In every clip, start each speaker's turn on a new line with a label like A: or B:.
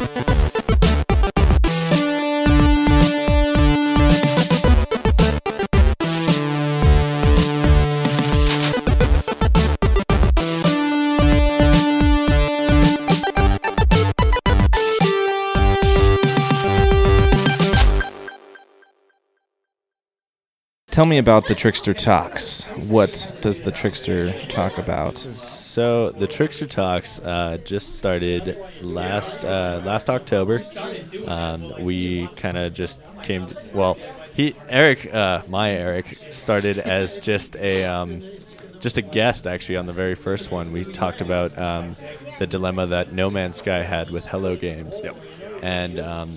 A: you Tell me about the Trickster Talks. What does the Trickster talk about?
B: So the Trickster Talks uh, just started last uh, last October. Um, we kind of just came. To, well, he Eric, uh, my Eric, started as just a um, just a guest actually on the very first one. We talked about um, the dilemma that No Man's Sky had with Hello Games.
C: Yep.
B: And um,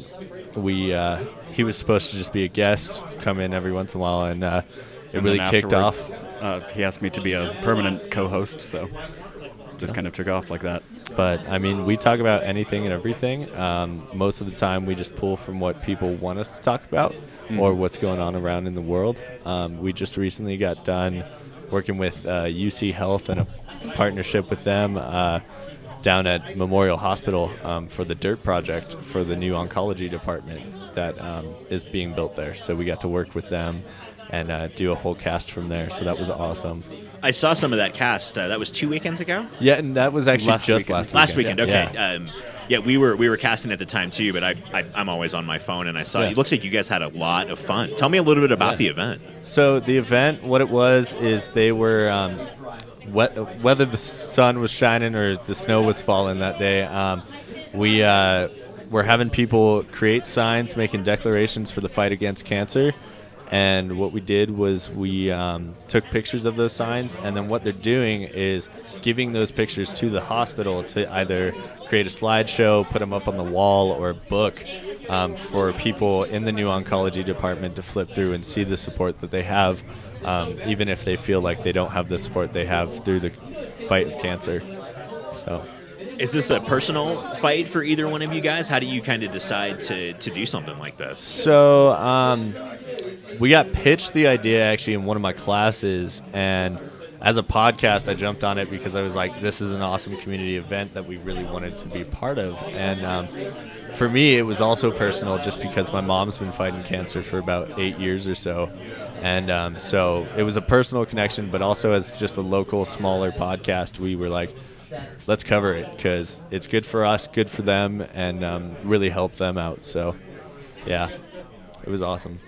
B: we uh, he was supposed to just be a guest, come in every once in a while, and uh, it
C: And
B: really kicked off.
C: Uh, he asked me to be a permanent co-host, so just kind of took off like that.
B: But I mean, we talk about anything and everything. Um, most of the time, we just pull from what people want us to talk about or what's going on around in the world. Um, we just recently got done working with uh, UC Health and a partnership with them uh, down at Memorial Hospital um, for the DIRT project for the new oncology department that um, is being built there. So we got to work with them and uh, do a whole cast from there. So that was awesome.
D: I saw some of that cast. Uh, that was two weekends ago.
B: Yeah, and that was actually
C: Last
B: just
C: weekend.
B: last
D: Last
B: weekend.
D: weekend. Okay.
B: Yeah.
D: Um, yeah, we were we were casting at the time too, but I, I I'm always on my phone and I saw
B: Yeah.
D: it looks like you guys had a lot of fun. Tell me a little bit about
B: Yeah.
D: the event.
B: So the event, what it was, is they were um, whether the sun was shining or the snow was falling that day. Um, we uh, were having people create signs, making declarations for the fight against cancer. And what we did was we um, took pictures of those signs, and then what they're doing is giving those pictures to the hospital to either create a slideshow, put them up on the wall, or a book um, for people in the new oncology department to flip through and see the support that they have, um, even if they feel like they don't have the support they have through the fight of cancer. So.
D: Is this a personal fight for either one of you guys? How do you kind of decide to, to do something like this?
B: So um, we got pitched the idea actually in one of my classes, and as a podcast, I jumped on it because I was like, "This is an awesome community event that we really wanted to be part of." And um, for me, it was also personal, just because my mom's been fighting cancer for about eight years or so, and um, so it was a personal connection. But also, as just a local, smaller podcast, we were like, let's cover it because it's good for us, good for them, and um, really help them out. So, yeah, it was awesome.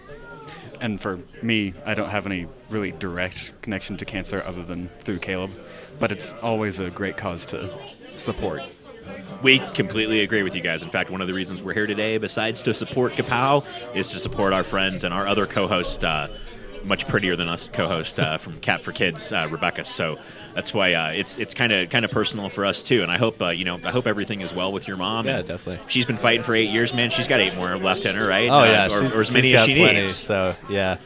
C: And for me, I don't have any really direct connection to cancer other than through Caleb, but it's always a great cause to support.
D: We completely agree with you guys. In fact, one of the reasons we're here today, besides to support Kapow, is to support our friends and our other co-host, uh, much prettier than us co-host uh, from Cap for Kids, uh, Rebecca. So that's why uh, it's it's kind of kind of personal for us too. And I hope uh, you know I hope everything is well with your mom.
B: Yeah, definitely.
D: She's been fighting for eight years, man. She's got eight more left in her, right?
B: Oh
D: Uh,
B: yeah,
D: or, or as many as she
B: plenty,
D: needs.
B: So yeah,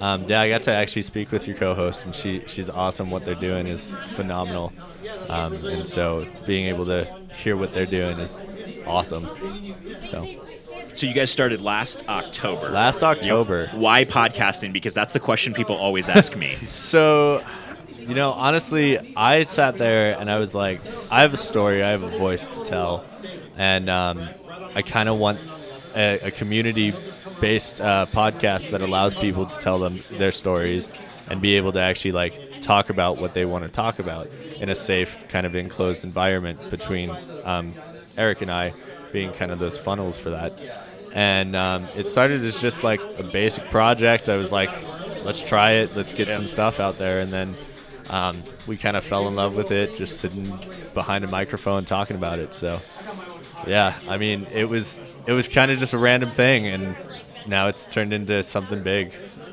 B: um, yeah, I got to actually speak with your co-host, and she she's awesome. What they're doing is phenomenal, um, and so being able to hear what they're doing is awesome. So
D: So you guys started last October.
B: last October.
D: Why podcasting? Because that's the question people always ask me.
B: So, you know, honestly, I sat there and I was like, I have a story, I have a voice to tell, and um, I kind of want a, a community-based uh, podcast that allows people to tell them their stories and be able to actually like talk about what they want to talk about in a safe, kind of enclosed environment between um, Eric and I being kind of those funnels for that. And um, it started as just like a basic project. I was like, let's try it, let's get some stuff out there. And then um, we kind of fell in love with it, just sitting behind a microphone talking about it. So, yeah, I mean, it was it was kind of just a random thing, and now it's turned into something big.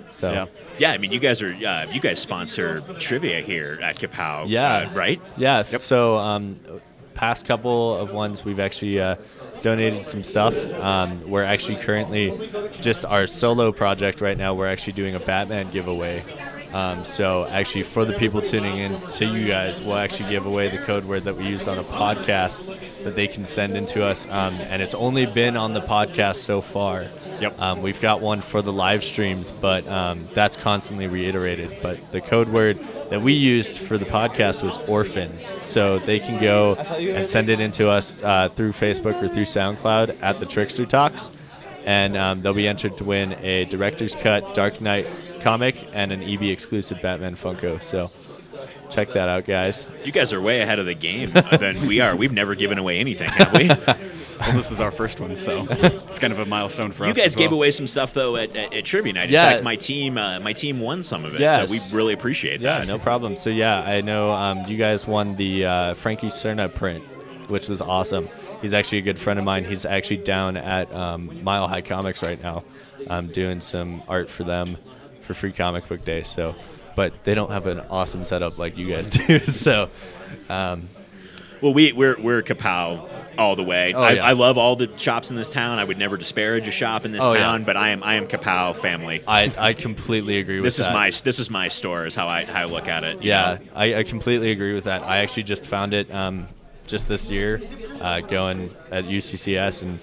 B: So,
C: Yeah.
D: yeah, I mean, you guys are uh, you guys sponsor trivia here at Kapow.
B: Yeah.
D: uh, right.
B: Yeah. So, um, past couple of ones, we've actually uh, donated some stuff. Um, we're actually currently just our solo project right now. We're actually doing a Batman giveaway Um, so actually, for the people tuning in to you guys, we'll actually give away the code word that we used on a podcast that they can send into us, um, and it's only been on the podcast so far.
C: Yep.
B: Um, we've got one for the live streams, but um, that's constantly reiterated. But the code word that we used for the podcast was orphans. So they can go and send it into us uh, through Facebook or through SoundCloud at the Trickster Talks. And um, they'll be entered to win a director's cut Dark Knight comic and an EB exclusive Batman Funko. So check that out, guys.
D: You guys are way ahead of the game than we are. We've never given away anything, have we?
C: Well, this is our first one, so it's kind of a milestone for
D: You
C: us.
D: You guys
C: as
D: gave
C: well.
D: away some stuff though at, at, at trivia night. In
B: Yeah.
D: fact, my team uh, my team won some of it,
B: Yes.
D: so we really appreciate
B: Yeah,
D: that.
B: no problem. So yeah, I know um, you guys won the uh, Frankie Cerna print, which was awesome. He's actually a good friend of mine. He's actually down at um, Mile High Comics right now, um, doing some art for them for Free Comic Book Day. So, but they don't have an awesome setup like you guys do. So, um,
D: Well, we we're we're Kapow all the way.
B: Oh,
D: I,
B: yeah.
D: I love all the shops in this town. I would never disparage a shop in this
B: Oh, yeah.
D: town, but I am I am Kapow family.
B: I I completely agree with
D: This is
B: that.
D: my this is my store. Is how I how I look at it.
B: Yeah. I, I completely agree with that. I actually just found it um, just this year, uh, going at UCCS, and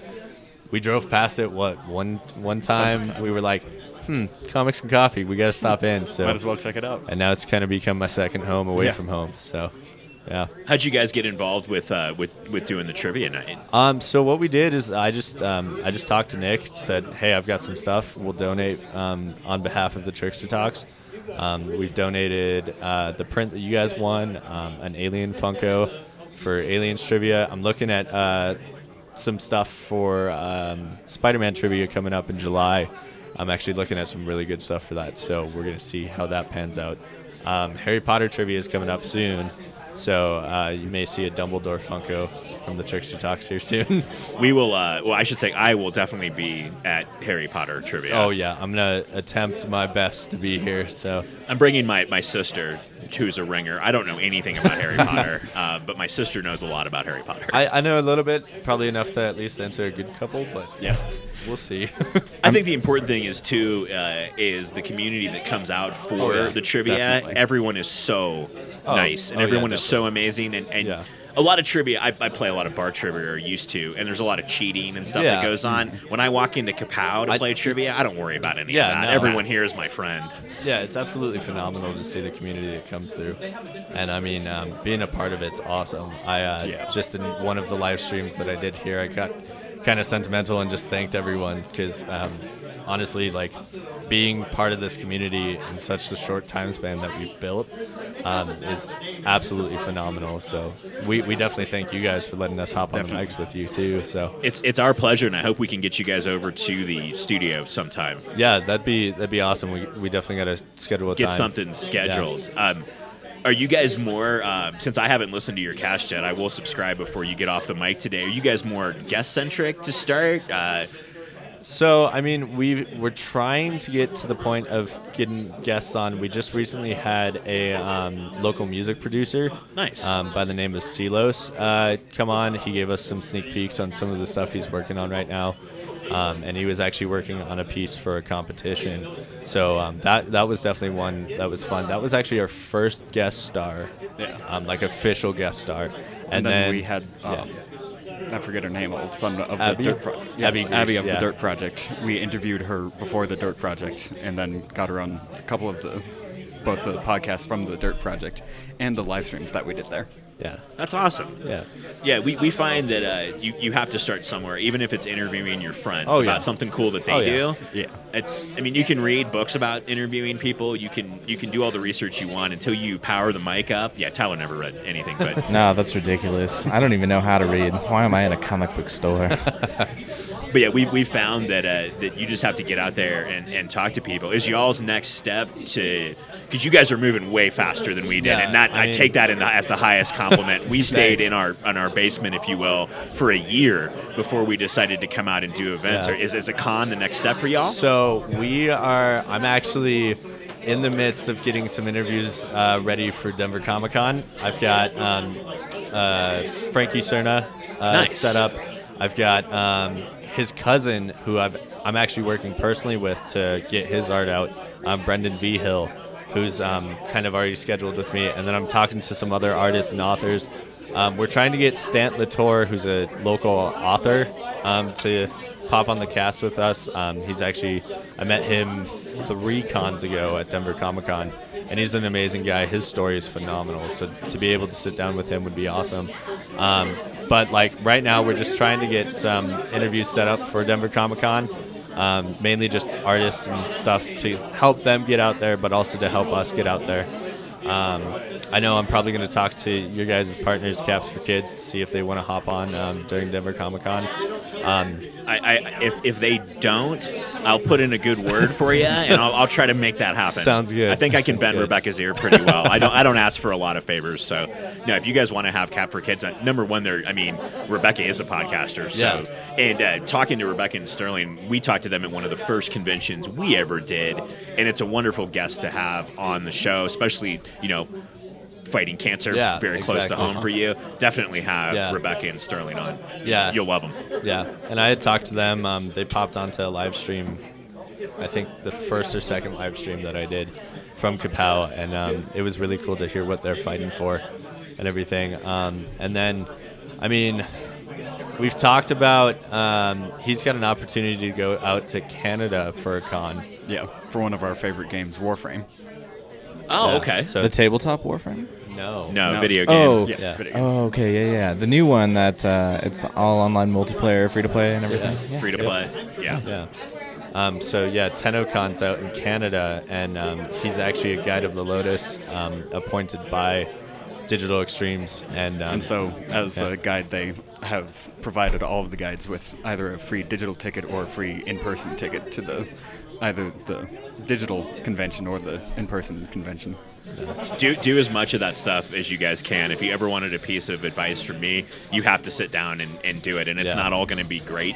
B: we drove past it. What one one time we were like, hmm, comics and coffee. We got to stop in. So
C: Might as well check it out.
B: and now it's kind of become my second home away
C: Yeah.
B: from home. So yeah.
D: How'd you guys get involved with uh, with with doing the trivia night?
B: Um, so what we did is I just um, I just talked to Nick, said, "Hey, I've got some stuff. We'll donate um, on behalf of the Trickster Talks." Um, we've donated uh, the print that you guys won, um, an Alien Funko for Aliens trivia. I'm looking at uh, some stuff for um, Spider-Man trivia coming up in July. I'm actually looking at some really good stuff for that, so we're gonna see how that pans out. Um, Harry Potter trivia is coming up soon, so uh, you may see a Dumbledore Funko from the Trickster Talks here soon.
D: We will. Uh, well, I should say I will definitely be at Harry Potter trivia.
B: oh yeah, I'm gonna attempt my best to be here. So
D: I'm bringing my, my sister, who's a ringer. I don't know anything about Harry Potter, uh, but my sister knows a lot about Harry Potter.
B: I, I know a little bit, probably enough to at least answer a good couple, but
D: yeah.
B: we'll see.
D: I think the important thing is too uh, is the community that comes out for
B: Oh, yeah.
D: the trivia.
C: Definitely.
D: Everyone is so
B: Oh,
D: nice, and
B: oh, yeah,
D: everyone is so amazing, and, and
B: Yeah.
D: a lot of trivia. I, I play a lot of bar trivia, or used to, and there's a lot of cheating and stuff
B: Yeah.
D: that goes on. When I walk into Kapow to
B: I-
D: play trivia, I don't worry about any
B: Yeah,
D: of that.
B: no.
D: Everyone here is my friend.
B: yeah, it's absolutely phenomenal to see the community that comes through, and I mean, um, being a part of it's awesome. I uh,
C: Yeah.
B: just in one of the live streams that I did here, I got kind of sentimental and just thanked everyone because um, honestly, like being part of this community in such a short time span that we've built um, is absolutely phenomenal. So we, we definitely thank you guys for letting us hop on the
C: Definitely.
B: mics with you too. So
D: It's it's our pleasure, and I hope we can get you guys over to the studio sometime.
B: yeah, that'd be that'd be awesome. We, we definitely got to schedule a
D: Get
B: time.
D: something scheduled. Um, are you guys more? Um, since I haven't listened to your cast yet, I will subscribe before you get off the mic today. Are you guys more guest centric to start? Uh,
B: So, I mean, we we're trying to get to the point of getting guests on. We just recently had a um, local music producer,
D: Nice.
B: um, by the name of Silos, uh, come on. He gave us some sneak peeks on some of the stuff he's working on right now, um, and he was actually working on a piece for a competition. So um, that that was definitely one that was fun. That was actually our first guest star,
C: Yeah.
B: um, like official guest star.
C: And, then, we had,
B: yeah.
C: I forget her name, of sudden, of
B: Abby?
C: the Dirt Pro- yes,
B: Abby
C: Abby, of
B: yeah.
C: the Dirt Project. We interviewed her before the Dirt Project, and then got her on a couple of the, both the podcasts from the Dirt Project and the live streams that we did there.
B: Yeah,
D: that's awesome.
B: yeah.
D: Yeah, we, we find that uh, you, you have to start somewhere, even if it's interviewing your friends
B: Oh,
D: about
B: yeah.
D: something cool that they
B: Oh, yeah.
D: do.
C: Yeah.
D: It's I mean you can read books about interviewing people, you can you can do all the research you want until you power the mic up. Yeah, Tyler never read anything, but
A: No, that's ridiculous. I don't even know how to read. Why am I in a comic book store?
D: but yeah, we, we found that uh, that you just have to get out there and, and talk to people. Is y'all's next step to because you guys are moving way faster than we did,
B: Yeah,
D: and that
B: I
D: I,
B: mean-
D: take that in the, as the highest compliment. We stayed in our in our basement, if you will, for a year before we decided to come out and do events.
B: Yeah.
D: Or is is a con the next step for y'all?
B: So we are. I'm actually in the midst of getting some interviews uh, ready for Denver Comic Con. I've got um, uh, Frankie Cerna uh,
D: Nice.
B: set up. I've got um, his cousin, who I've I'm actually working personally with to get his art out. Um, Brendan V Hill. Who's um, kind of already scheduled with me, and then I'm talking to some other artists and authors. Um, we're trying to get Stant Latour, who's a local author, um, to pop on the cast with us. Um, he's actually I met him three cons ago at Denver Comic Con, and he's an amazing guy. His story is phenomenal. So to be able to sit down with him would be awesome. Um, but like right now, we're just trying to get some interviews set up for Denver Comic Con. Um, mainly just artists and stuff to help them get out there, but also to help us get out there. Um, I know I'm probably going to talk to your guys' partners, Caps for Kids, to see if they want to hop on um, during Denver Comic Con.
D: I, I, if, if they don't, I'll put in a good word for you, and I'll, I'll try to make that happen.
B: Sounds good.
D: I think I can
B: Sounds
D: bend
B: good.
D: Rebecca's ear pretty well. I don't I don't ask for a lot of favors, so no. If you guys want to have Cap for Kids, uh, number one, there. I mean, Rebecca is a podcaster, so
B: Yeah.
D: and uh, talking to Rebecca and Sterling, we talked to them at one of the first conventions we ever did, and it's a wonderful guest to have on the show, especially you know. Fighting cancer,
B: Yeah,
D: very close to home for you. Definitely have
B: Yeah.
D: Rebecca and Sterling on.
B: Yeah.
D: you'll love them.
B: yeah, and I had talked to them. Um, they popped onto a live stream, I think the first or second live stream that I did from Kapow, and um, it was really cool to hear what they're fighting for and everything. Um, and then, I mean, we've talked about um, he's got an opportunity to go out to Canada for a con.
C: Yeah, for one of our favorite games, Warframe.
D: Oh,
B: Yeah,
D: okay.
B: So
A: The tabletop Warframe.
B: No,
D: no,
C: No.
D: video game.
A: Oh.
C: Yeah,
B: Yeah.
C: video game.
A: Oh, okay, yeah, yeah. The new one that uh, it's all online multiplayer, free to play, and everything. Yeah.
D: free to play. Yeah.
B: Yeah. Um, so yeah, TennoCon's out in Canada, and um, he's actually a guide of the Lotus, um, appointed by Digital Extremes, and um,
C: And so, as
B: yeah.
C: a guide, they have provided all of the guides with either a free digital ticket or a free in-person ticket to the either the digital convention or the in-person convention.
D: Do do as much of that stuff as you guys can. If you ever wanted a piece of advice from me, you have to sit down and, and do it. And it's
B: Yeah.
D: not all going to be great,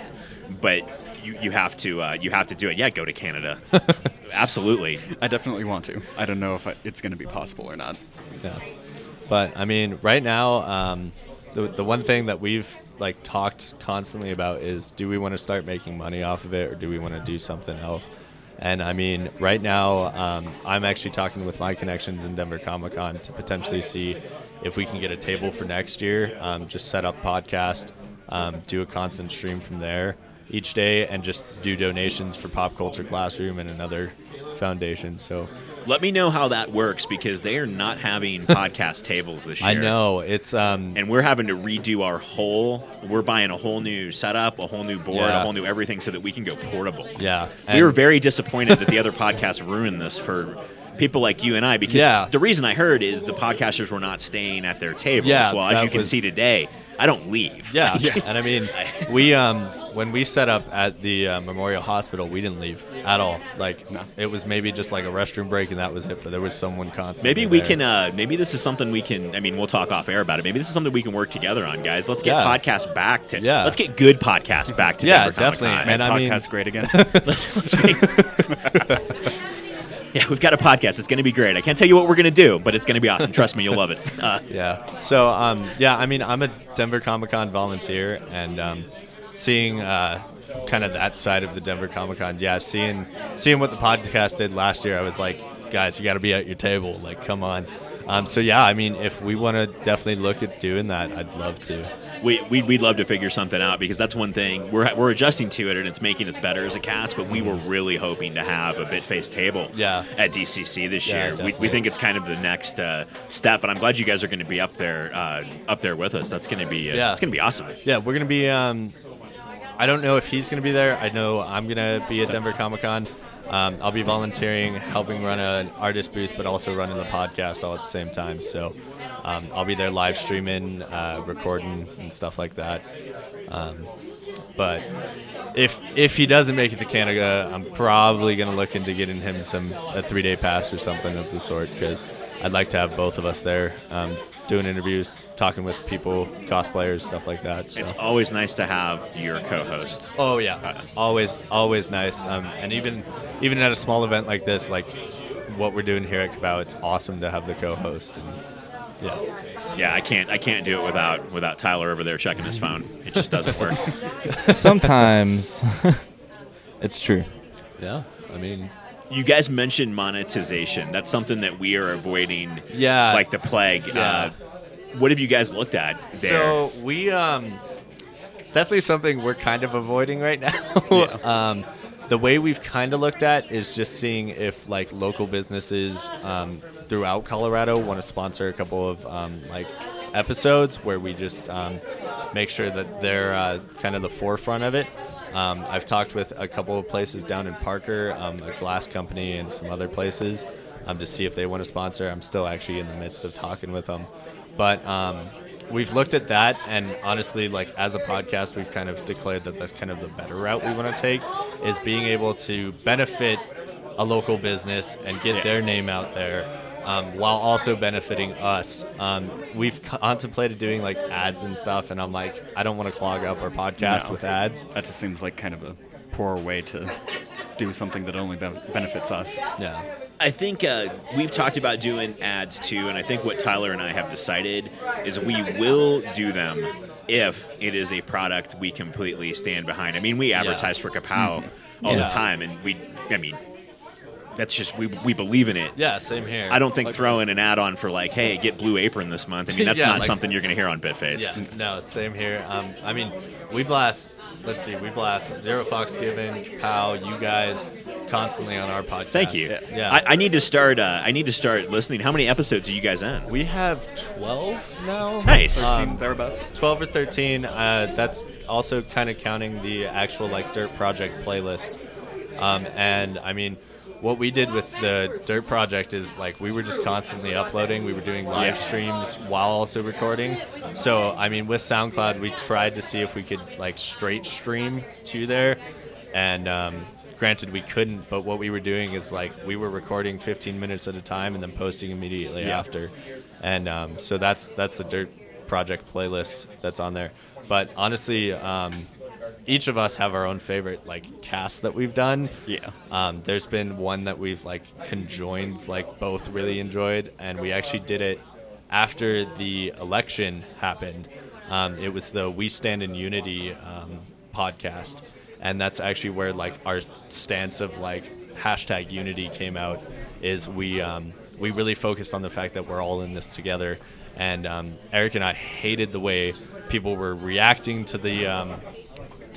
D: but you, you have to uh, you have to do it. Yeah, go to Canada. Absolutely.
C: I definitely want to. I don't know if I, it's going to be possible or not.
B: Yeah. But I mean, right now, um, the the one thing that we've like talked constantly about is do we want to start making money off of it or do we want to do something else? And I mean, right now, um, I'm actually talking with my connections in Denver Comic Con to potentially see if we can get a table for next year. Um, just set up podcast, um, do a constant stream from there each day, and just do donations for Pop Culture Classroom and another foundation. So
D: Let me know how that works because they are not having podcast tables this year.
B: I know it's um,
D: And we're having to redo our whole. We're buying a whole new setup, a whole new board,
B: Yeah.
D: a whole new everything, so that we can go portable.
B: yeah.
D: we were very disappointed that the other podcasts ruined this for people like you and I because
B: Yeah.
D: the reason I heard is the podcasters were not staying at their tables.
B: Yeah,
D: well, as you can
B: was-
D: see today, I don't leave.
B: Yeah, and I mean, we um when we set up at the uh, Memorial Hospital, we didn't leave at all. Like it was maybe just like a restroom break and that was it. But there was someone constantly.
D: Maybe we
B: there.
D: can. Uh, maybe this is something we can. I mean, we'll talk off air about it. Maybe this is something we can work together on, guys. Let's get
B: Yeah.
D: podcasts back to.
B: Yeah.
D: Let's get good podcasts back to.
B: Yeah,
D: Denver
B: definitely. And I mean-
C: podcast great again.
D: let's, let's make. yeah, we've got a podcast. It's going to be great. I can't tell you what we're going to do, but it's going to be awesome. Trust me, you'll love it. Uh,
B: Yeah. So um yeah, I mean, I'm a Denver Comic Con volunteer, and um, seeing uh, kind of that side of the Denver Comic Con, yeah, seeing seeing what the podcast did last year, I was like, guys, you got to be at your table. Like, come on. Um, so yeah, I mean, if we want to definitely look at doing that, I'd love to.
D: we, we, we'd love to figure something out because that's one thing we're, we're adjusting to it and it's making us better as a cast but we were really hoping to have a Bitfaced table
B: Yeah.
D: at dcc this
B: Yeah,
D: year we, we think it's kind of the next uh, step but i'm glad you guys are going to be up there uh, up there with us that's going to be uh,
B: Yeah.
D: it's going to be awesome
B: Yeah, we're gonna be. Um, I don't know if he's gonna be there. I know I'm gonna be at Denver Comic Con. Um, I'll be volunteering, helping run an artist booth, but also running the podcast all at the same time. So um, I'll be there live streaming, uh, recording, and stuff like that. Um, but if if he doesn't make it to Canada, I'm probably gonna look into getting him some a three day pass or something of the sort because I'd like to have both of us there, um, doing interviews, talking with people, cosplayers, stuff like that. So.
D: it's always nice to have your co-host
B: Oh yeah, always always nice. Um, and even even at a small event like this, like what we're doing here at Kapow, it's awesome to have the co-host. And yeah,
D: yeah i can't i can't do it without without tyler over there checking his phone it just doesn't work
A: Sometimes it's true.
B: yeah. I mean,
D: You guys mentioned monetization. That's something that we are avoiding.
B: Yeah.
D: Like the plague.
B: Yeah.
D: Uh, what have you guys looked at there?
B: So we um, it's definitely something we're kind of avoiding right now. um, the way we've kind of looked at is just seeing if like local businesses um, throughout Colorado want to sponsor a couple of um, like episodes where we just um, make sure that they're uh, kind of the forefront of it. Um, I've talked with a couple of places down in Parker, um, a glass company, and some other places um, to see if they want to sponsor. I'm still actually in the midst of talking with them, but um, we've looked at that, and honestly, like as a podcast, we've kind of declared that that's kind of the better route we want to take is being able to benefit a local business and get their name out there. Um, while also benefiting us, um, we've contemplated doing like ads and stuff, and I'm like, I don't want to clog up our podcast
C: No.
B: with ads.
C: That just seems like kind of a poor way to do something that only be- benefits us.
B: Yeah.
D: I think uh, we've talked about doing ads too, and I think what Tyler and I have decided is we will do them if it is a product we completely stand behind. I mean, we advertise for Kapow all
B: Yeah.
D: the time, and we, I mean, that's just we we believe in it.
B: Yeah, same here.
D: I don't think throwing an ad on for like, hey, get Blue Apron this month. I mean, that's
B: Yeah,
D: not
B: like-
D: something you're going to hear on Bitfaced.
B: Yeah, no, same here. Um, I mean, we blast. Let's see, we blast Zero Fox Given, Pow, you guys, constantly on our podcast.
D: Thank you.
B: Yeah,
D: I, I need to start. Uh, I need to start listening. How many episodes are you guys in?
B: we have 12 now.
D: Nice.
B: Um,
C: 13 thereabouts.
B: 12 or 13. Uh, that's also kind of counting the actual like Dirt Project playlist. Um, and I mean, what we did with the Dirt Project is like we were just constantly uploading. We were doing live streams while also recording. So I mean, with SoundCloud, we tried to see if we could like straight stream to there, and um, granted we couldn't. But what we were doing is like we were recording 15 minutes at a time and then posting immediately
C: Yeah.
B: after, and um, so that's that's the Dirt Project playlist that's on there. But honestly, um, each of us have our own favorite like cast that we've done.
C: Yeah.
B: Um, there's been one that we've like conjoined, like both really enjoyed, and we actually did it after the election happened. Um, it was the We Stand in Unity um, podcast, and that's actually where like our stance of like hashtag Unity came out. Is we um, we really focused on the fact that we're all in this together, and um, Eric and I hated the way people were reacting to the um,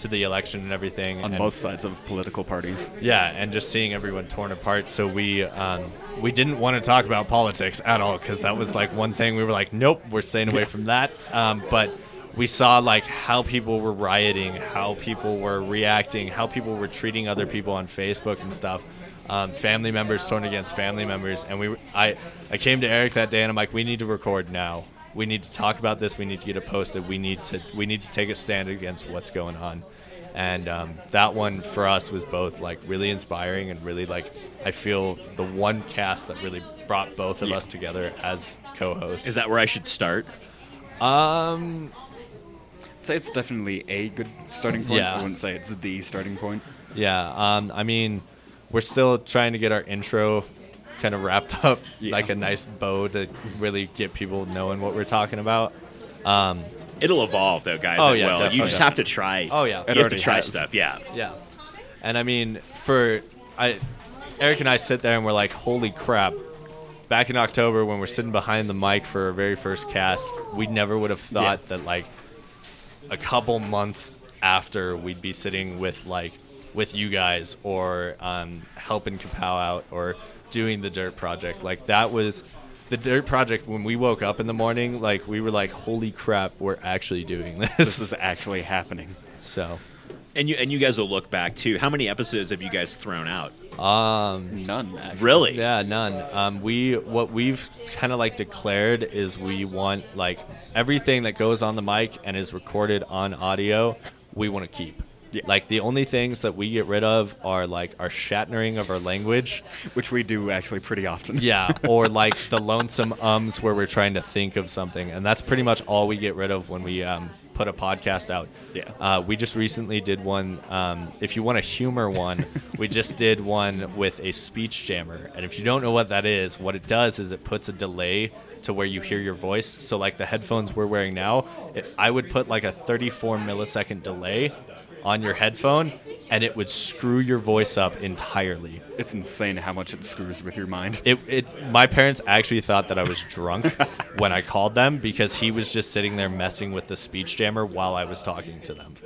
B: to the election and everything
C: On
B: and-
C: both sides of political parties.
B: yeah, and just seeing everyone torn apart. So we um, we didn't want to talk about politics at all because that was like one thing we were like, nope, we're staying away from that. Um, but we saw like how people were rioting, how people were reacting, how people were treating other people on Facebook and stuff. Um, family members torn against family members, and we I I came to Eric that day and I'm like, we need to record now. We need to talk about this. We need to get it posted. We need to we need to take a stand against what's going on and um, that one for us was both like really inspiring and really like I feel the one cast that really brought both of us together as co-hosts.
D: Is that where I should start?
B: um
C: I'd say it's definitely a good starting point.
B: Yeah.
C: I wouldn't say it's the starting point.
B: yeah um I mean we're still trying to get our intro kind of wrapped up
C: Yeah.
B: like a nice bow to really get people knowing what we're talking about. Um,
D: It'll evolve though, guys.
B: Oh,
D: it
B: yeah,
D: will. You just have to try.
B: Oh, yeah.
D: You
B: It
D: have to try
C: has.
D: stuff. Yeah.
B: Yeah, and I mean, for I, Eric and I sit there and we're like, holy crap! Back in October when we're sitting behind the mic for our very first cast, we never would have thought that like a couple months after we'd be sitting with like with you guys or um, helping Kapow out or doing the dirt project. Like that was the dirt project when we woke up in the morning. Like we were like, holy crap, we're actually doing this.
C: This is actually happening.
B: so.
D: And you and you guys will look back too. How many episodes have you guys thrown out?
B: Um,
C: None, actually.
D: Really?
B: Yeah, none. Um, we what we've kind of like declared is we want like everything that goes on the mic and is recorded on audio, we want to keep.
C: Yeah.
B: Like the only things that we get rid of are like our shattering of our language,
C: Which we do actually pretty often.
B: yeah, or like the lonesome ums where we're trying to think of something, and that's pretty much all we get rid of when we um, put a podcast out.
C: Yeah.
B: Uh, we just recently did one. Um, if you want a humor one, we just did one with a speech jammer, and if you don't know what that is, what it does is it puts a delay to where you hear your voice. So like the headphones we're wearing now, it, I would put like a 34 millisecond delay on your headphone and it would screw your voice up entirely.
C: It's insane how much it screws with your mind.
B: It, it my parents actually thought that I was drunk when I called them because he was just sitting there messing with the speech jammer while I was talking to them.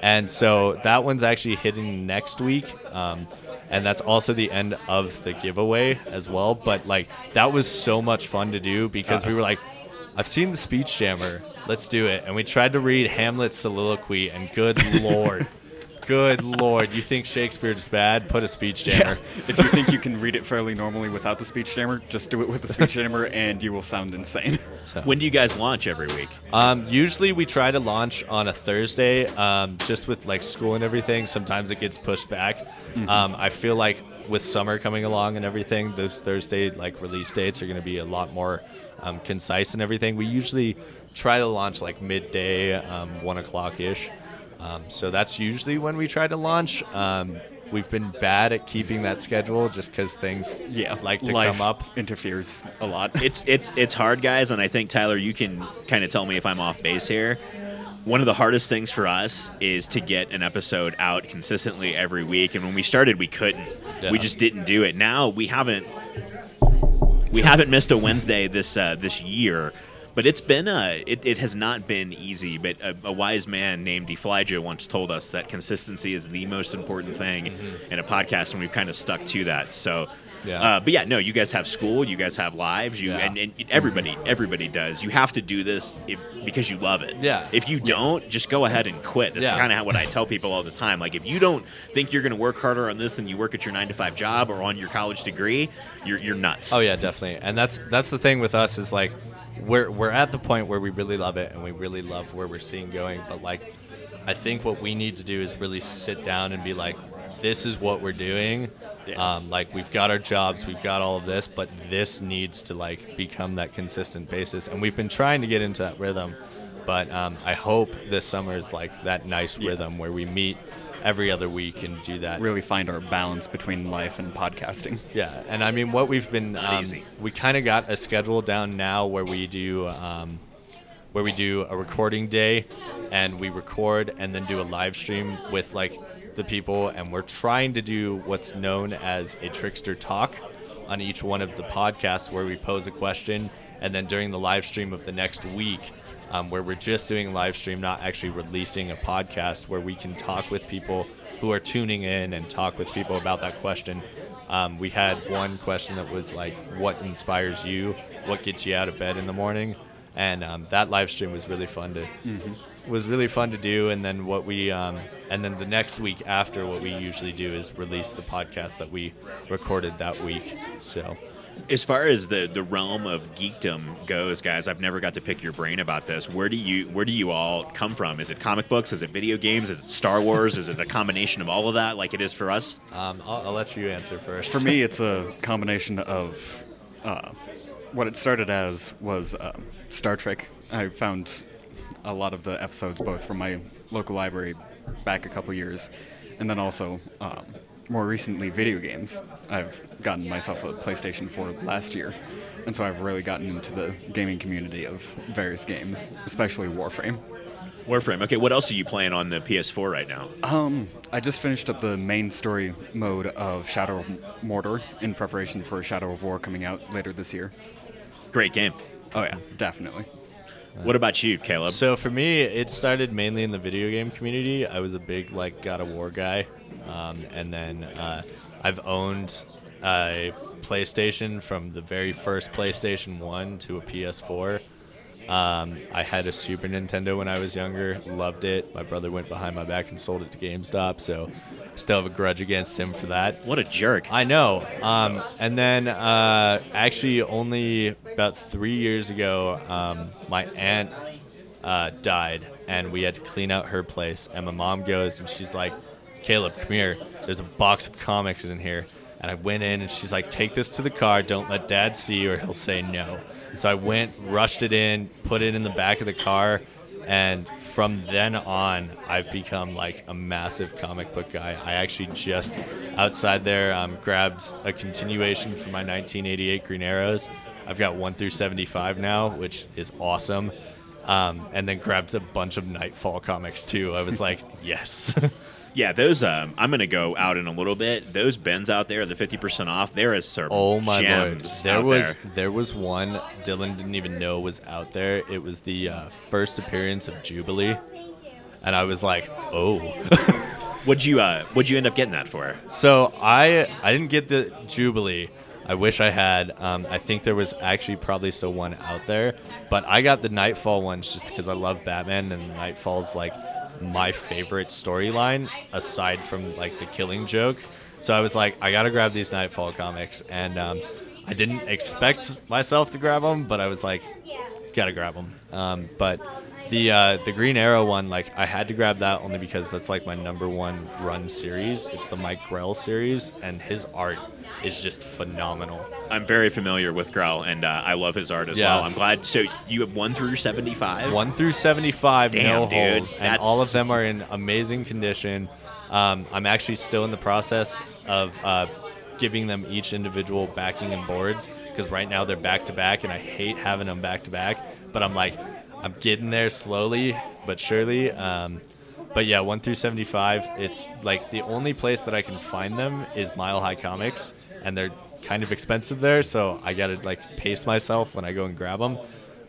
B: And so that one's actually hitting next week. Um, and that's also the end of the giveaway as well. But like that was so much fun to do because we were like, I've seen the speech jammer. Let's do it. And we tried to read Hamlet's soliloquy, and good lord, good lord, you think Shakespeare's bad? Put a speech jammer.
C: if you think you can read it fairly normally without the speech jammer, just do it with the speech jammer and you will sound insane.
B: So.
D: When do you guys launch every week?
B: Um, usually we try to launch on a Thursday, um, just with like school and everything. Sometimes it gets pushed back. Um, I feel like with summer coming along and everything, those Thursday like release dates are going to be a lot more um, concise and everything. We usually try to launch like midday, um, one o'clock ish. Um, so that's usually when we try to launch. Um, we've been bad at keeping that schedule just because things
C: Yeah,
B: like to come up.
C: interferes a lot.
D: It's it's it's hard, guys, and I think Tyler, you can kind of tell me if I'm off base here. One of the hardest things for us is to get an episode out consistently every week, and when we started, we couldn't.
B: Yeah.
D: We just didn't do it. Now we haven't we haven't missed a Wednesday this uh, this year, but it's been uh, it, it has not been easy. But a, a wise man named Elijah once told us that consistency is the most important thing in a podcast, and we've kind of stuck to that. So.
B: Yeah.
D: Uh, but yeah, no, you guys have school, you guys have lives, you
B: Yeah.
D: and, and everybody, everybody does. You have to do this if, because you love it.
B: Yeah.
D: If you don't, just go ahead and quit. That's kind of what I tell people all the time. Like, if you don't think you're going to work harder on this than you work at your nine to five job or on your college degree, you're you're nuts.
B: Oh yeah, definitely. And that's that's the thing with us is like we're we're at the point where we really love it and we really love where we're seeing going. But like I think what we need to do is really sit down and be like, this is what we're doing.
C: Yeah.
B: Um, like we've got our jobs, we've got all of this, but this needs to like become that consistent basis. And we've been trying to get into that rhythm. But um, I hope this summer is like that nice
C: Yeah.
B: rhythm where we meet every other week and do that.
C: really find our balance between life and podcasting.
B: Yeah, and I mean, what we've been um, we kind of got a schedule down now where we do, um, where we do a recording day, and we record and then do a live stream with like the people, and we're trying to do what's known as a trickster talk on each one of the podcasts where we pose a question, and then during the live stream of the next week. Um, where we're just doing live stream, not actually releasing a podcast, where we can talk with people who are tuning in and talk with people about that question. Um, we had one question that was like, "What inspires you? What gets you out of bed in the morning?" And um, that live stream was really fun to was really fun to do. And then what we um, and then the next week after, what we usually do is release the podcast that we recorded that week. So
D: As far as the the realm of geekdom goes, guys, I've never got to pick your brain about this. Where do you where do you all come from? Is it comic books? Is it video games? Is it Star Wars? is it a combination of all of that, like it is for us?
B: um, I'll, I'll let you answer first.
C: For me, it's a combination of uh, what it started as was um, Star Trek. I found a lot of the episodes both from my local library back a couple years, and then also um, more recently video games. I've gotten myself a PlayStation 4 last year, and so I've really gotten into the gaming community of various games, especially Warframe.
D: Warframe. Okay, what else are you playing on the PS4 right now?
C: Um, I just finished up the main story mode of Shadow of Mordor in preparation for Shadow of War coming out later this year.
D: Great game.
C: Oh yeah, definitely.
D: What about you, Caleb?
B: So for me, it started mainly in the video game community. I was a big like God of War guy, um, and then uh, I've owned a PlayStation from the very first PlayStation One to a PS4. Um, I had a Super Nintendo when I was younger, loved it. My brother went behind my back and sold it to GameStop, so still have a grudge against him for that.
D: what a jerk.
B: I know. Um, and then uh, actually, only about three years ago, um, my aunt uh, died, and we had to clean out her place. And my mom goes, and she's like, "Caleb, come here. There's a box of comics in here." And I went in, and she's like, "Take this to the car. Don't let Dad see, or he'll say no." So I went, rushed it in, put it in the back of the car, and from then on, I've become like a massive comic book guy. I actually just outside there um, grabbed a continuation for my 1988 Green Arrows. I've got one through 75 now, which is awesome. Um, and then grabbed a bunch of Knightfall comics too. I was like, yes.
D: Yeah, those. Um, I'm gonna go out in a little bit. Those bins out there, the 50% off. There is some
B: Oh my lord!
D: gems
B: There
D: out
B: was
D: there.
B: there was one Dylan didn't even know was out there. It was the uh, first appearance of Jubilee, and I was like, oh.
D: What'd you uh, What'd you end up getting that for?
B: So I I didn't get the Jubilee. I wish I had. Um, I think there was actually probably still one out there, but I got the Knightfall ones just because I love Batman and Knightfall's like my favorite storyline aside from like the Killing Joke. So I was like, I gotta grab these Knightfall comics, and um, I didn't expect myself to grab them, but I was like, gotta grab them. Um, but the uh, the Green Arrow one, like I had to grab that only because that's like my number one run series. It's the Mike Grell series, and his art is just phenomenal.
D: I'm very familiar with Grell, and uh, I love his art as
B: Yeah.
D: well. I'm glad. So you have one through 75.
B: One through seventy-five, no
D: Damn, dude,
B: holes, and all of them are in amazing condition. Um, I'm actually still in the process of uh, giving them each individual backing and boards because right now they're back to back, and I hate having them back to back. But I'm like, I'm getting there slowly but surely. Um, but yeah, one through seventy-five, it's like the only place that I can find them is Mile High Comics, and they're kind of expensive there, so I gotta like pace myself when I go and grab them.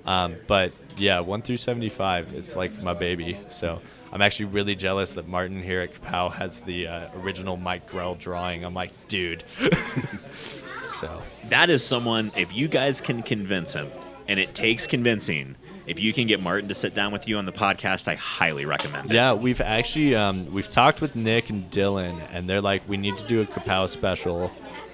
B: Um, but yeah, one through seventy-five, it's like my baby. So I'm actually really jealous that Martin here at Kapow has the uh, original Mike Grell drawing. I'm like, dude. so
D: That is someone. If you guys can convince him, and it takes convincing. If you can get Martin to sit down with you on the podcast, I highly recommend it.
B: yeah, we've actually um, we've talked with Nick and Dylan, and they're like, we need to do a Kapow special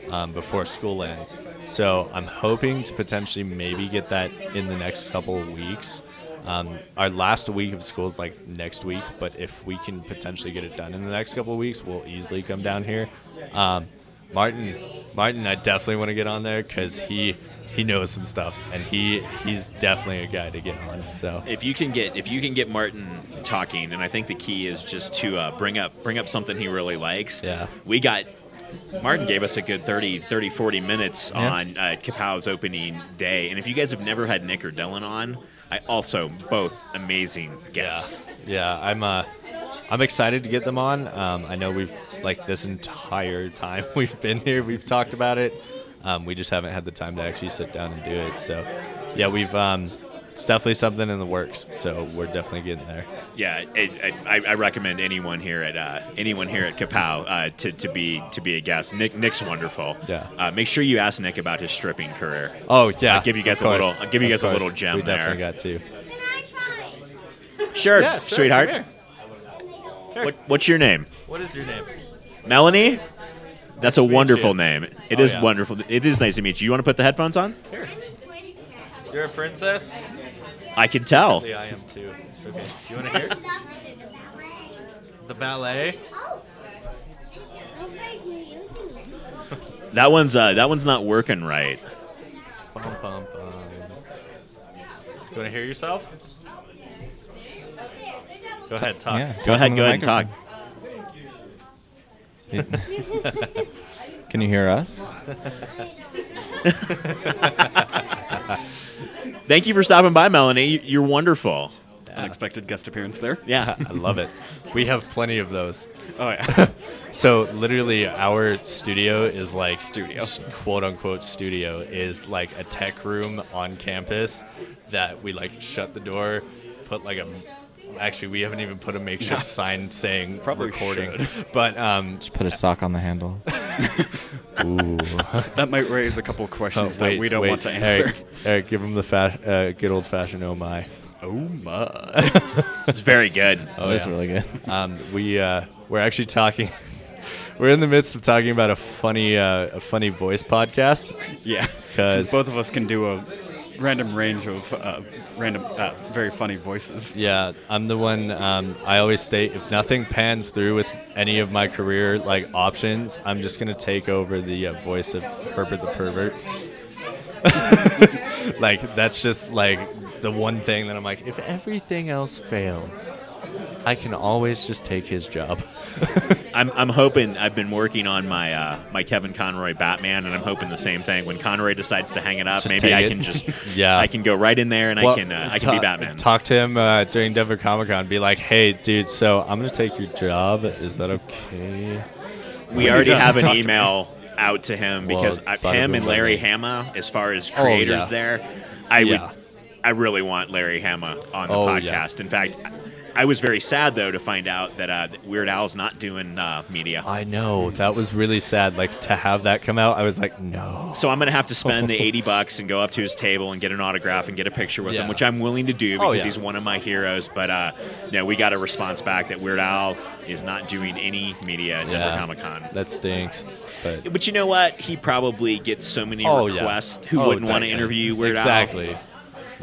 B: um, before school ends. So I'm hoping to potentially maybe get that in the next couple of weeks. Um, our last week of school is like next week, but if we can potentially get it done in the next couple of weeks, we'll easily come down here. Um, Martin, Martin, I definitely want to get on there because he he knows some stuff, and he he's definitely a guy to get on. So
D: if you can get if you can get Martin talking, and I think the key is just to uh, bring up bring up something he really likes.
B: Yeah.
D: we got Martin gave us a good 30, 30 40 minutes
B: Yeah.
D: on uh, Kapow's opening day, and if you guys have never had Nick or Dylan on, I also both amazing guests.
B: Yeah, yeah. I'm uh, I'm excited to get them on. Um, I know we've like this entire time we've been here, we've talked about it. Um, we just haven't had the time to actually sit down and do it. So, yeah, we've um, it's definitely something in the works. So we're definitely getting there.
D: Yeah, it, I, I recommend anyone here at uh, anyone here at Kapow uh, to, to be to be a guest. Nick Nick's wonderful.
B: Yeah.
D: Uh, make sure you ask Nick about his stripping career.
B: Oh yeah,
D: I'll give you guys
B: of
D: a little-
B: course.
D: I'll give you
B: Of
D: guys a little gem
B: We definitely
D: there.
B: got to.
D: Sure,
B: Yeah, sure,
D: sweetheart.
B: come.
D: What, what's your name?
B: What is your name?
D: Melanie? That's a wonderful
B: you.
D: name. It
B: Oh,
D: is
B: yeah.
D: wonderful. It is nice to meet you. You want to put the headphones on?
B: Here. You're a princess.
D: I can tell.
B: Yeah, I am too. It's okay. Do you want to hear the ballet?
D: That one's uh, that one's not working right.
B: Bum, bum, bum. You want to hear yourself? Go ahead, talk.
A: Yeah.
D: Go ahead, go ahead and talk.
A: microphone. Can you hear us?
D: Thank you for stopping by, Melanie. You- You're wonderful.
C: Unexpected guest appearance there.
D: Yeah.
B: I love it. We have plenty of those.
C: Oh yeah.
B: So literally, our studio is like
C: Studio.
B: quote unquote studio is like a tech room on campus that we like shut the door, put like a. Actually, we haven't even put a makeshift sign saying
C: Probably
B: recording,
C: should.
B: but um,
A: Just put a sock on the handle. Ooh.
C: that might raise a couple questions
B: oh,
C: that we don't
B: wait,
C: want to answer.
B: Eric, Eric, give him the fa- uh, good old fashioned oh my.
C: Oh my.
D: It's very good.
B: Oh,
A: That's
B: yeah.
A: really good.
B: Um, we uh, we're actually talking. we're in the midst of talking about a funny uh, a funny voice podcast.
C: Yeah, because both of us can do a random range of uh, random, uh, very funny voices.
B: Yeah, I'm the one. Um, I always state if nothing pans through with any of my career like options, I'm just gonna take over the uh, voice of Herbert the pervert. like that's just like the one thing that I'm like, if everything else fails, I can always just take his job.
D: I'm, I'm hoping I've been working on my uh, my Kevin Conroy Batman, and I'm hoping the same thing. When Conroy decides to hang it up,
B: Just
D: maybe I
B: it.
D: can just
B: Yeah.
D: I can go right in there and I can uh, I can be Batman.
B: Talk to him uh, during Denver Comic Con. Be like, hey, dude, so I'm gonna take your job. Is that okay?
D: we already have an
C: talk to
D: email out to him
B: Well,
D: because I, him
B: boom,
D: and Larry. Hama, as far as
B: Oh,
D: creators
B: yeah.
D: there, I
B: Yeah.
D: would I really want Larry Hama on the
B: Oh,
D: podcast.
B: yeah.
D: In fact, I was very sad though to find out that uh, that Weird Al's not doing uh, media.
B: I know that was really sad. Like to have that come out, I was like, no.
D: So I'm gonna have to spend the 80 bucks and go up to his table and get an autograph and get a picture with
B: Yeah.
D: him, which I'm willing to do
B: Oh,
D: because
B: yeah.
D: he's one of my heroes. But uh, no, we got a response back that Weird Al is not doing any media at Denver
B: Yeah.
D: Comic Con.
B: That stinks. But
D: But you know what? He probably gets so many
B: oh
D: requests. Who
B: Oh,
D: wouldn't want to interview Weird Al?
B: Exactly.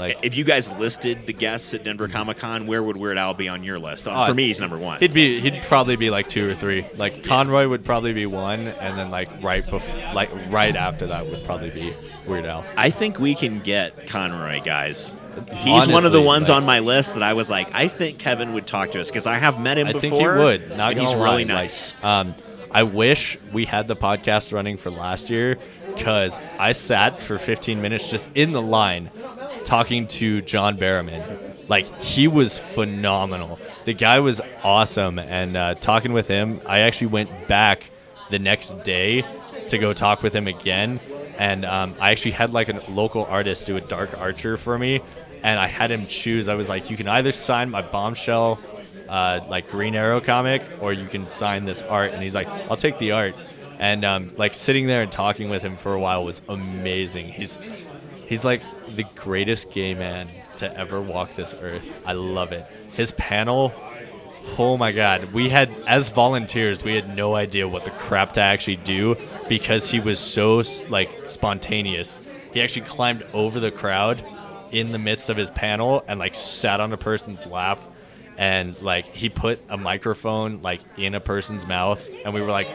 B: Like
D: If you guys listed the guests at Denver Comic Con, where would Weird Al be on your list? Uh, For me, he's number one.
B: He'd be he'd probably be like two or three. Like Conroy would probably be one, and then like right bef- like right after that would probably be Weird Al.
D: I think we can get Conroy, guys. He's one of the ones
B: like-
D: on my list that I was like, I think Kevin would talk to us because I have met him before.
B: I
D: before.
B: think he would. Not
D: and
B: gonna
D: he's
B: lie.
D: really
B: Like,
D: nice.
B: um, I wish we had the podcast running for last year because I sat for 15 minutes just in the line talking to John Barrowman. Like he was phenomenal. The guy was awesome, and uh, talking with him, I actually went back the next day to go talk with him again. And um, I actually had like a local artist do a dark archer for me, and I had him choose. I was like, you can either sign my bombshell uh, like Green Arrow comic, or you can sign this art. And he's like, I'll take the art. And um, like sitting there and talking with him for a while was amazing. He's he's like the greatest gay man to ever walk this earth. I love it. His panel, oh my god, we had as volunteers, we had no idea what the crap to actually do because he was so like spontaneous. He actually climbed over the crowd in the midst of his panel and like sat on a person's lap and like he put a microphone like in a person's mouth and we were like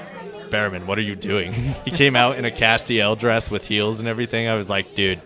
B: Barrowman, what are you doing? he came out in a Castiel dress with heels and everything. I was like, dude,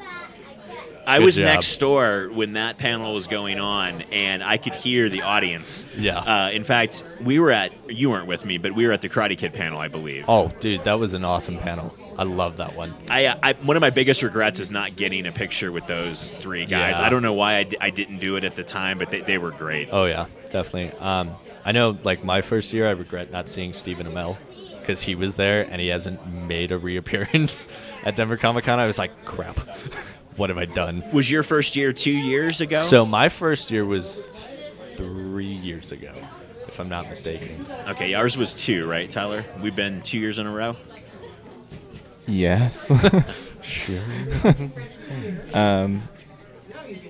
D: I
B: good
D: was
B: job.
D: next door when that panel was going on, and I could hear the audience.
B: Yeah.
D: Uh, in fact, we were at you weren't with me, but we were at the Karate Kid panel, I believe.
B: oh, dude, that was an awesome panel. I love that one.
D: I, I one of my biggest regrets is not getting a picture with those three guys.
B: Yeah.
D: I don't know why I, didn't do it at the time, but they, they were great.
B: Oh yeah, definitely. Um, I know, like my first year, I regret not seeing Stephen Amell because he was there and he hasn't made a reappearance at Denver Comic Con. I was like, crap, what have I done?
D: Was your first year two years ago?
B: So my first year was three years ago, if I'm not mistaken.
D: okay, ours was two, right, Tyler? We've been two years in a row.
A: Yes.
B: Sure.
A: um,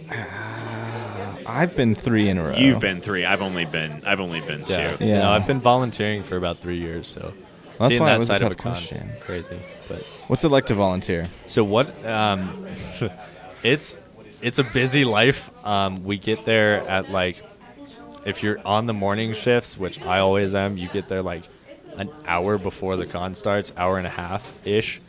A: uh, I've been three in a row.
D: You've been three. I've only been I've only been two.
B: Yeah.
A: Yeah.
B: No, I've been volunteering for about three years, so
A: That's
B: seeing
A: why it
B: that
A: was a
B: side of
A: tough
B: a con's crazy. But
A: What's it like to volunteer?
B: So what? Um, it's it's a busy life. Um, we get there at like if you're on the morning shifts, which I always am. You get there like an hour before the con starts, hour and a half ish,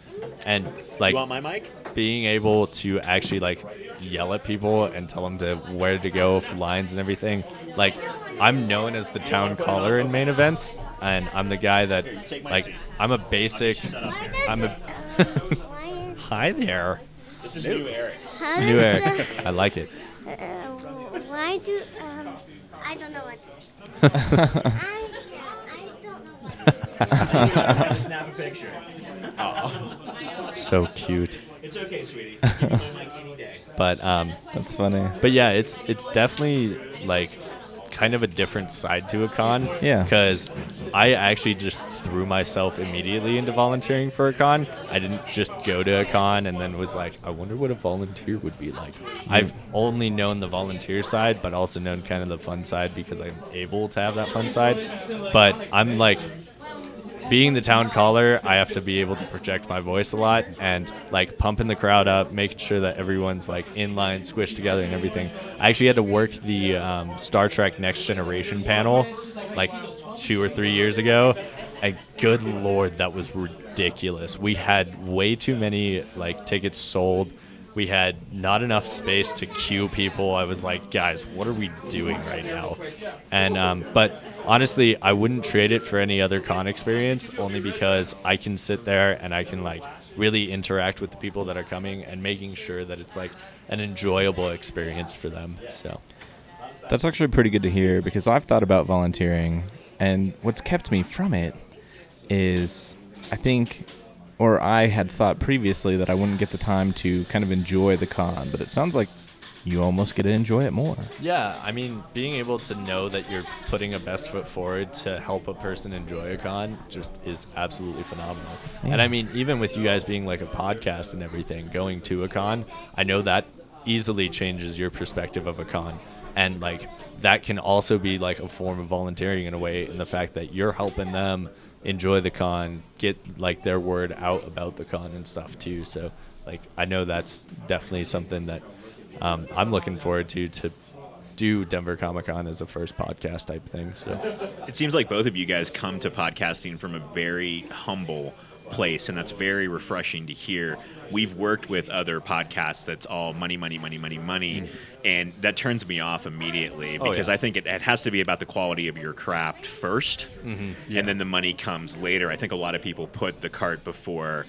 B: and like
D: You want my mic?
B: being able to actually like yell at people and tell them to where to go for lines and everything. Like I'm known as the town caller in main events, and I'm the guy that
D: take my
B: like
D: seat.
B: I'm a basic. I'm a hi there.
D: This is new Eric.
E: How
B: New
E: does
B: Eric. I like it.
E: uh, why do um I don't know what to say. I, I don't know what to say.
D: snap a picture.
B: So cute.
D: It's okay, sweetie. I'll give you my mic any day.
B: But um
A: That's funny.
B: but yeah, it's it's definitely like kind of a different side to a con.
A: Yeah.
B: Because I actually just threw myself immediately into volunteering for a con. I didn't just go to a con and then was like, I wonder what a volunteer would be like. Mm. I've only known the volunteer side, but also known kind of the fun side because I'm able to have that fun side. But I'm like being the town caller, I have to be able to project my voice a lot and like pumping the crowd up, making sure that everyone's like in line, squished together, and everything. I actually had to work the um, Star Trek Next Generation panel like two or three years ago, and good lord, that was ridiculous. We had way too many like tickets sold. We had not enough space to queue people. I was like, guys, what are we doing right now? And um, but honestly, I wouldn't trade it for any other con experience, only because I can sit there and I can like really interact with the people that are coming and making sure that it's like an enjoyable experience for them. So
A: That's actually pretty good to hear because I've thought about volunteering, and what's kept me from it is I think, or I had thought previously that I wouldn't get the time to kind of enjoy the con, but it sounds like you almost get to enjoy it more.
B: Yeah, I mean, being able to know that you're putting a best foot forward to help a person enjoy a con just is absolutely phenomenal. And I mean, even with you guys being like a podcast and everything, going to a con, I know that easily changes your perspective of a con. And like that can also be like a form of volunteering in a way, in the fact that you're helping them enjoy the con, get like their word out about the con and stuff too. So like I know that's definitely something that um, I'm looking forward to to do Denver Comic Con as a first podcast type thing. So
D: It seems like both of you guys come to podcasting from a very humble place, and that's very refreshing to hear. We've worked with other podcasts that's all money, money, money, money, money, and that turns me off immediately
B: Oh,
D: because
B: yeah.
D: I think it, it has to be about the quality of your craft 1st and then the money comes later. I think a lot of people put the cart before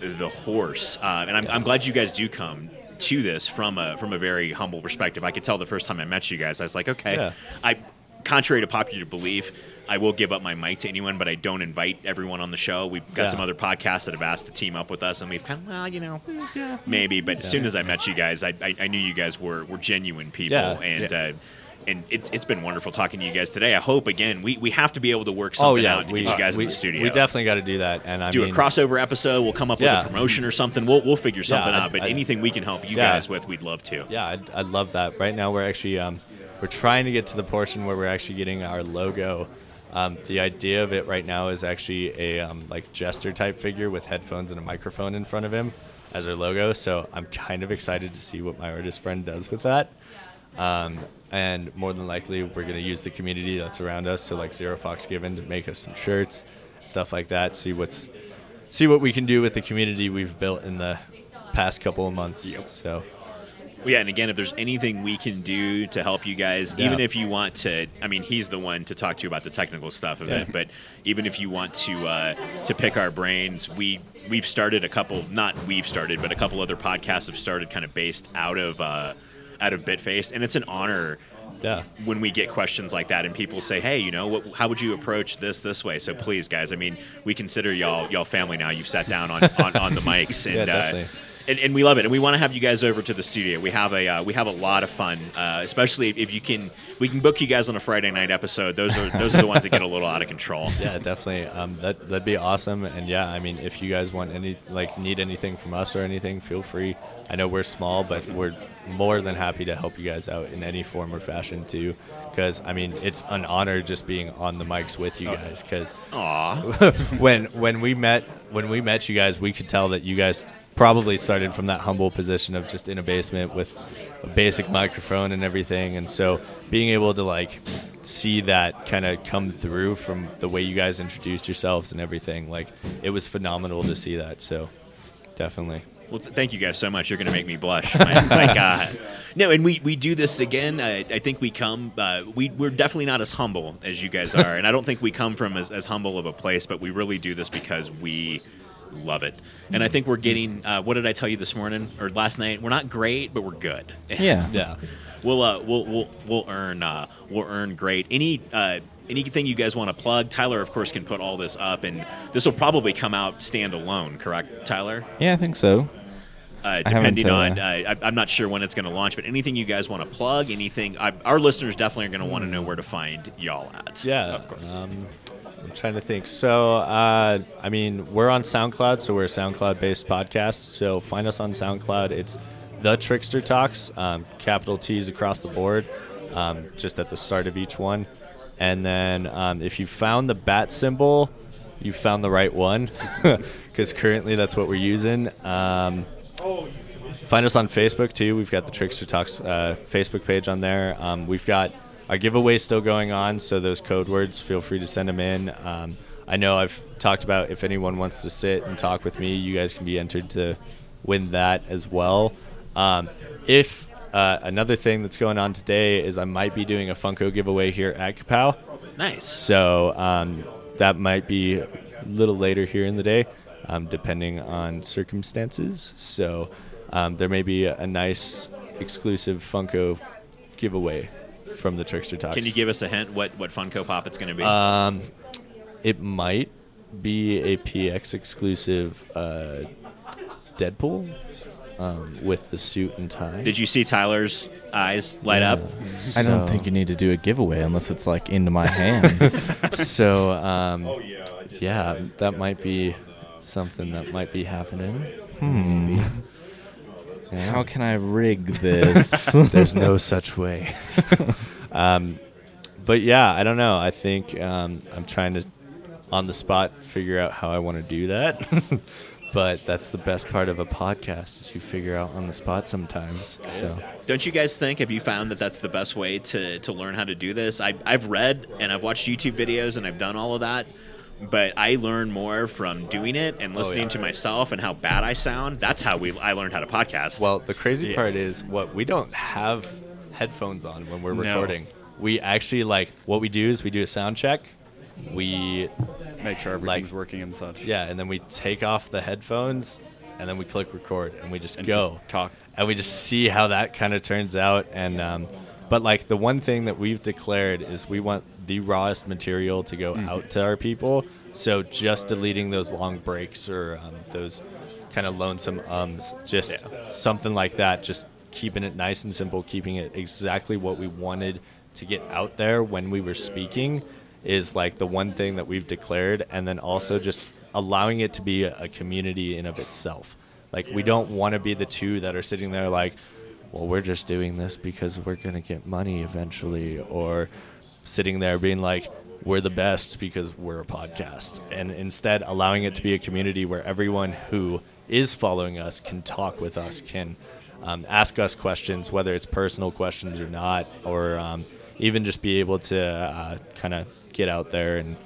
D: the horse, uh, and I'm, I'm glad you guys do come to this from a from a very humble perspective. I could tell the first time I met you guys, I was like, okay,
B: Yeah.
D: I, contrary to popular belief, I will give up my mic to anyone, but I don't invite everyone on the show. We've got
B: Yeah.
D: some other podcasts that have asked to team up with us, and we've kind of, well, you know, maybe. But as soon as I met you guys, I, I, I knew you guys were, were genuine people,
B: Yeah.
D: and
B: Yeah.
D: uh, and it, it's been wonderful talking to you guys today. I hope again we, we have to be able to work
B: oh
D: something
B: yeah,
D: out to
B: we,
D: get you guys
B: we,
D: in the studio.
B: we definitely got to do that. And I
D: do
B: mean,
D: a crossover episode. We'll come up
B: Yeah.
D: with a promotion or something. We'll we'll figure something
B: I'd-
D: out. But
B: I'd-
D: anything we can help you
B: Yeah.
D: guys with, we'd love to.
B: Yeah, I'd, I'd love that. Right now, we're actually um, we're trying to get to the portion where we're actually getting our logo. Um, the idea of it right now is actually a um, like jester type figure with headphones and a microphone in front of him as our logo. So I'm kind of excited to see what my artist friend does with that. Um, and more than likely, we're going to use the community that's around us, so like Zero Fox Given, to make us some shirts, stuff like that. See what's see what we can do with the community we've built in the past couple of months. So
D: Well, yeah, and again, if there's anything we can do to help you guys,
B: Yeah.
D: even if you want to, I mean, he's the one to talk to you about the technical stuff of
B: Yeah.
D: it. But even if you want to uh, to pick our brains, we we've started a couple, not we've started, but a couple other podcasts have started kind of based out of uh, out of Bitfaced, and it's an honor
B: yeah.
D: when we get questions like that and people say, "Hey, you know, what, how would you approach this this way?" So please, guys, I mean, we consider y'all y'all family now. You've sat down on on, on the mics, and,
B: Yeah,
D: uh. And and we love it, and we want to have you guys over to the studio. We have a uh, we have a lot of fun, uh, especially if you can. We can book you guys on a Friday night episode. Those are those are the ones that get a little out of control.
B: Yeah, definitely. Um, that that'd be awesome. And yeah, I mean, if you guys want any like need anything from us or anything, feel free. I know we're small, but we're more than happy to help you guys out in any form or fashion too. Because I mean, it's an honor just being on the mics with you guys. Because when when we met when we met you guys, we could tell that you guys probably started from that humble position of just in a basement with a basic microphone and everything. And so being able to like see that kind of come through from the way you guys introduced yourselves and everything, like it was phenomenal to see that. So definitely.
D: Well, thank you guys so much. You're going to make me blush. My, my God. No, and we, we do this again. Uh, I think we come, uh, we, we're definitely not as humble as you guys are. and I don't think we come from as, as humble of a place, but we really do this because we love it. And I think we're getting, uh, what did I tell you this morning or last night? We're not great, but we're good.
A: Yeah.
B: Yeah.
D: we'll, uh, we'll, we'll, we'll earn, uh, we'll earn great. Any, uh, anything you guys want to plug? Tyler, of course, can put all this up, and this will probably come out standalone, correct, Tyler?
A: Yeah, I think so.
D: Uh, depending
A: uh,
D: on. Uh, I, I'm not sure when it's going to launch, but anything you guys want to plug, anything, I, our listeners definitely are going to want to know where to find y'all at.
B: Yeah,
D: of course.
B: Um, I'm trying to think. So, uh, I mean, we're on SoundCloud, so we're a SoundCloud-based podcast. So find us on SoundCloud. It's the Trickster Talks, um, capital T's across the board, um, just at the start of each one. And then um, if you found the bat symbol, you found the right one, because currently that's what we're using. Find us on Facebook too. We've got the Trickster Talks uh, Facebook page on there. Um, we've got our giveaway still going on, so those code words, feel free to send them in. Um, I know I've talked about if anyone wants to sit and talk with me, you guys can be entered to win that as well. Um, if uh, another thing that's going on today is I might be doing a Funko giveaway here at Kapow.
D: Nice.
B: So um, that might be a little later here in the day, um, depending on circumstances. So um, there may be a, a nice exclusive Funko giveaway from the Trickster Talks.
D: Can you give us a hint what what Funko Pop it's going to be?
B: Um, it might be a PX exclusive uh, Deadpool um, with the suit and tie.
D: Did you see Tyler's eyes light up?
A: I don't think you need to do a giveaway unless it's like into my hands.
B: So um, yeah, that might be something that might be happening.
A: hmm.
B: Yeah.
A: How can I rig this?
B: There's no such way. um, but yeah, I don't know. I think um, I'm trying to, on the spot, figure out how I want to do that. but that's the best part of a podcast is you figure out on the spot sometimes. So
D: Don't you guys think? Have you found that that's the best way to, to learn how to do this? I, I've read and I've watched YouTube videos and I've done all of that, but I learn more from doing it and listening
B: yeah.
D: to myself and how bad I sound. That's how we I learned how to podcast.
B: well, the crazy
C: Yeah.
B: part is what we don't have headphones on when we're recording.
C: No.
B: recording. We actually like what we do is we do a sound check. We
C: Make sure everything's working and such.
B: Yeah, and then we take off the headphones, and then we click record, and we just
C: And
B: go
C: just talk.
B: and we just see how that kind of turns out. And um, but like the one thing that we've declared is we want the rawest material to go
C: Mm-hmm.
B: out to our people. So just deleting those long breaks or um, those kind of lonesome ums, just something like that, just keeping it nice and simple, keeping it exactly what we wanted to get out there when we were speaking is like the one thing that we've declared and then also just allowing it to be a, a community in of itself like we don't want to be the two that are sitting there like well we're just doing this because we're going to get money eventually or sitting there being like we're the best because we're a podcast. And instead allowing it to be a community where everyone who is following us can talk with us can um, ask us questions whether it's personal questions or not or um, even just be able to uh, kind of get out there and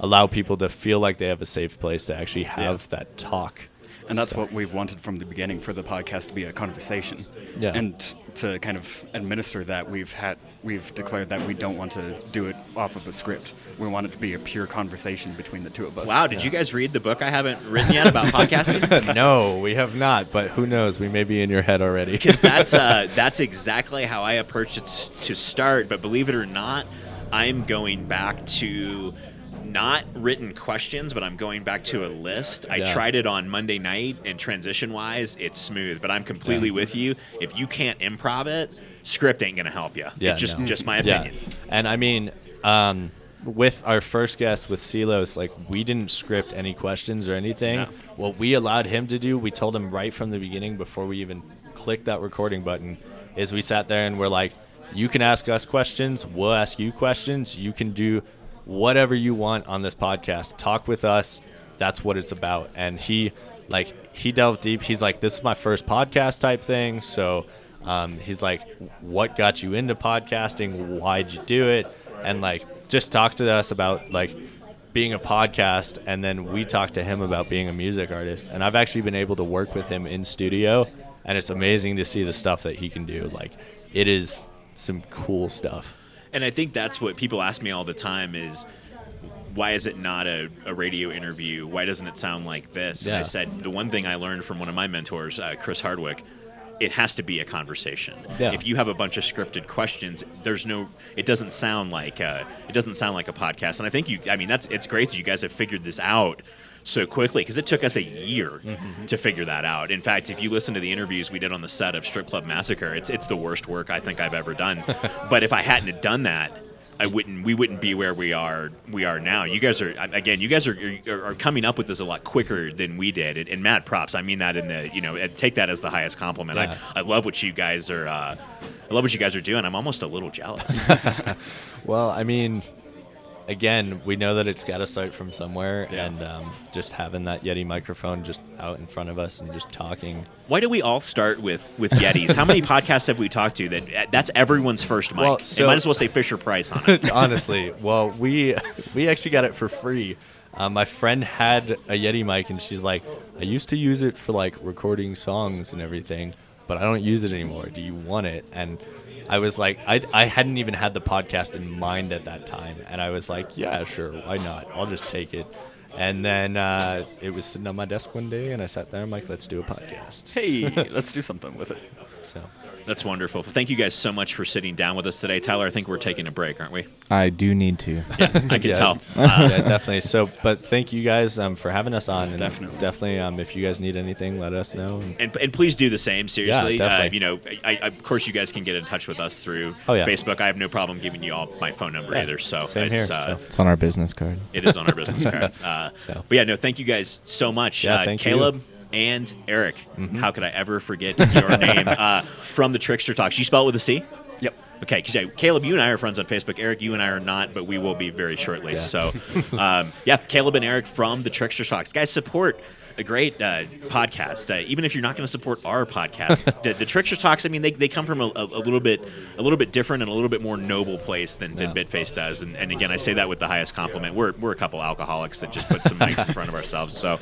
B: allow people to feel like they have a safe place to actually have that talk
C: And that's what we've wanted from the beginning for the podcast to be a conversation.
B: Yeah.
C: And to kind of administer that, we've had we've declared that we don't want to do it off of a script. We want it to be a pure conversation between the two of us.
D: wow, did you guys read the book I haven't written yet about podcasting?
B: no, we have not. But who knows? We may be in your head already.
D: because that's uh, that's exactly how I approached it to start. But believe it or not, I'm going back to not written questions, but I'm going back to a list. I
B: Yeah.
D: tried it on Monday night, and transition wise, it's smooth. But I'm completely
B: Yeah.
D: with you. If you can't improv it, script ain't gonna help you.
B: Yeah,
D: just
B: no.
D: just my
B: Yeah.
D: opinion.
B: And I mean, um, with our first guest with Silos, like we didn't script any questions or anything.
C: No.
B: What we allowed him to do, we told him right from the beginning before we even clicked that recording button, is we sat there and we're like, you can ask us questions, we'll ask you questions, you can do whatever you want on this podcast. Talk with us. That's what it's about. And he like he delved deep. He's like, this is my first podcast type thing. So um, he's like, what got you into podcasting? Why'd you do it? And like, just talk to us about like being a podcast. And then we talked to him about being a music artist. And I've actually been able to work with him in studio. And it's amazing to see the stuff that he can do. Like, it is some cool stuff.
D: And I think that's what people ask me all the time is why is it not a, a radio interview? Why doesn't it sound like this? And I said the one thing I learned from one of my mentors, uh, Chris Hardwick, it has to be a conversation.
B: Yeah.
D: If you have a bunch of scripted questions, there's no. It doesn't sound like uh, it doesn't sound like a podcast. And I think you. I mean, that's it's great that you guys have figured this out so quickly because it took us a year to figure that out. In fact, if you listen to the interviews we did on the set of Strip Club Massacre, it's it's the worst work I think I've ever done. but if I hadn't have done that, I wouldn't. We wouldn't be where we are. We are now. You guys are again. You guys are are, are coming up with this a lot quicker than we did. And, and mad props. I mean that in the you know take that as the highest compliment.
B: Yeah.
D: I, I love what you guys are. Uh, I love what you guys are doing. I'm almost a little jealous.
B: Well, I mean, again, we know that it's got to start from somewhere,
C: Yeah.
B: and um, just having that Yeti microphone just out in front of us and just talking.
D: Why do we all start with with Yetis? How many podcasts have we talked to that that's everyone's first mic?
B: Well,
D: They
B: so-
D: might as well say Fisher Price on it.
B: Honestly, well, we we actually got it for free. Uh, my friend had a Yeti mic, and she's like, I used to use it for like recording songs and everything, but I don't use it anymore. Do you want it? And I was like, I, I hadn't even had the podcast in mind at that time. And I was like, yeah, sure, why not? I'll just take it. And then uh, it was sitting on my desk one day, and I sat there. I'm like, let's do a podcast.
C: Hey, let's do something with it.
B: So
D: That's wonderful. Thank you guys so much for sitting down with us today. Tyler, I think we're taking a break, aren't we?
A: I do need to.
D: Yeah, I can
B: Yeah.
D: tell. Uh,
B: yeah, definitely. So, but thank you guys um, for having us on. And
C: Definitely.
B: definitely. Um, if you guys need anything, let us know. And
D: and, and please do the same. Seriously, uh,
B: definitely.
D: you know, I, I, of course, you guys can get in touch with us through
B: Oh, yeah.
D: Facebook. I have no problem giving you all my phone number
B: Yeah,
D: either. So
B: same
D: it's,
B: here,
D: uh,
B: so.
A: It's on our business card.
D: it is on our business card. Uh,
B: So.
D: But yeah, no, thank you guys so much,
B: Yeah,
D: uh,
B: thank you. Mm-hmm.
D: And Eric. How could I ever forget your name uh, from the Trickster Talks? You spell it with a C.
C: Yep.
D: Okay, because yeah, Caleb, you and I are friends on Facebook. Eric, you and I are not, but we will be very shortly.
B: Yeah.
D: So, um, yeah, Caleb and Eric from the Trickster Talks. Guys, support a great uh, podcast. Uh, even if you're not going to support our podcast, the, the Trickster Talks. I mean, they, they come from a, a, a little bit a little bit different and a little bit more noble place than, than
B: Yeah.
D: Bitfaced does. And, and again, I say that with the highest compliment. We're, we're a couple alcoholics that just put some mics in front of ourselves. So,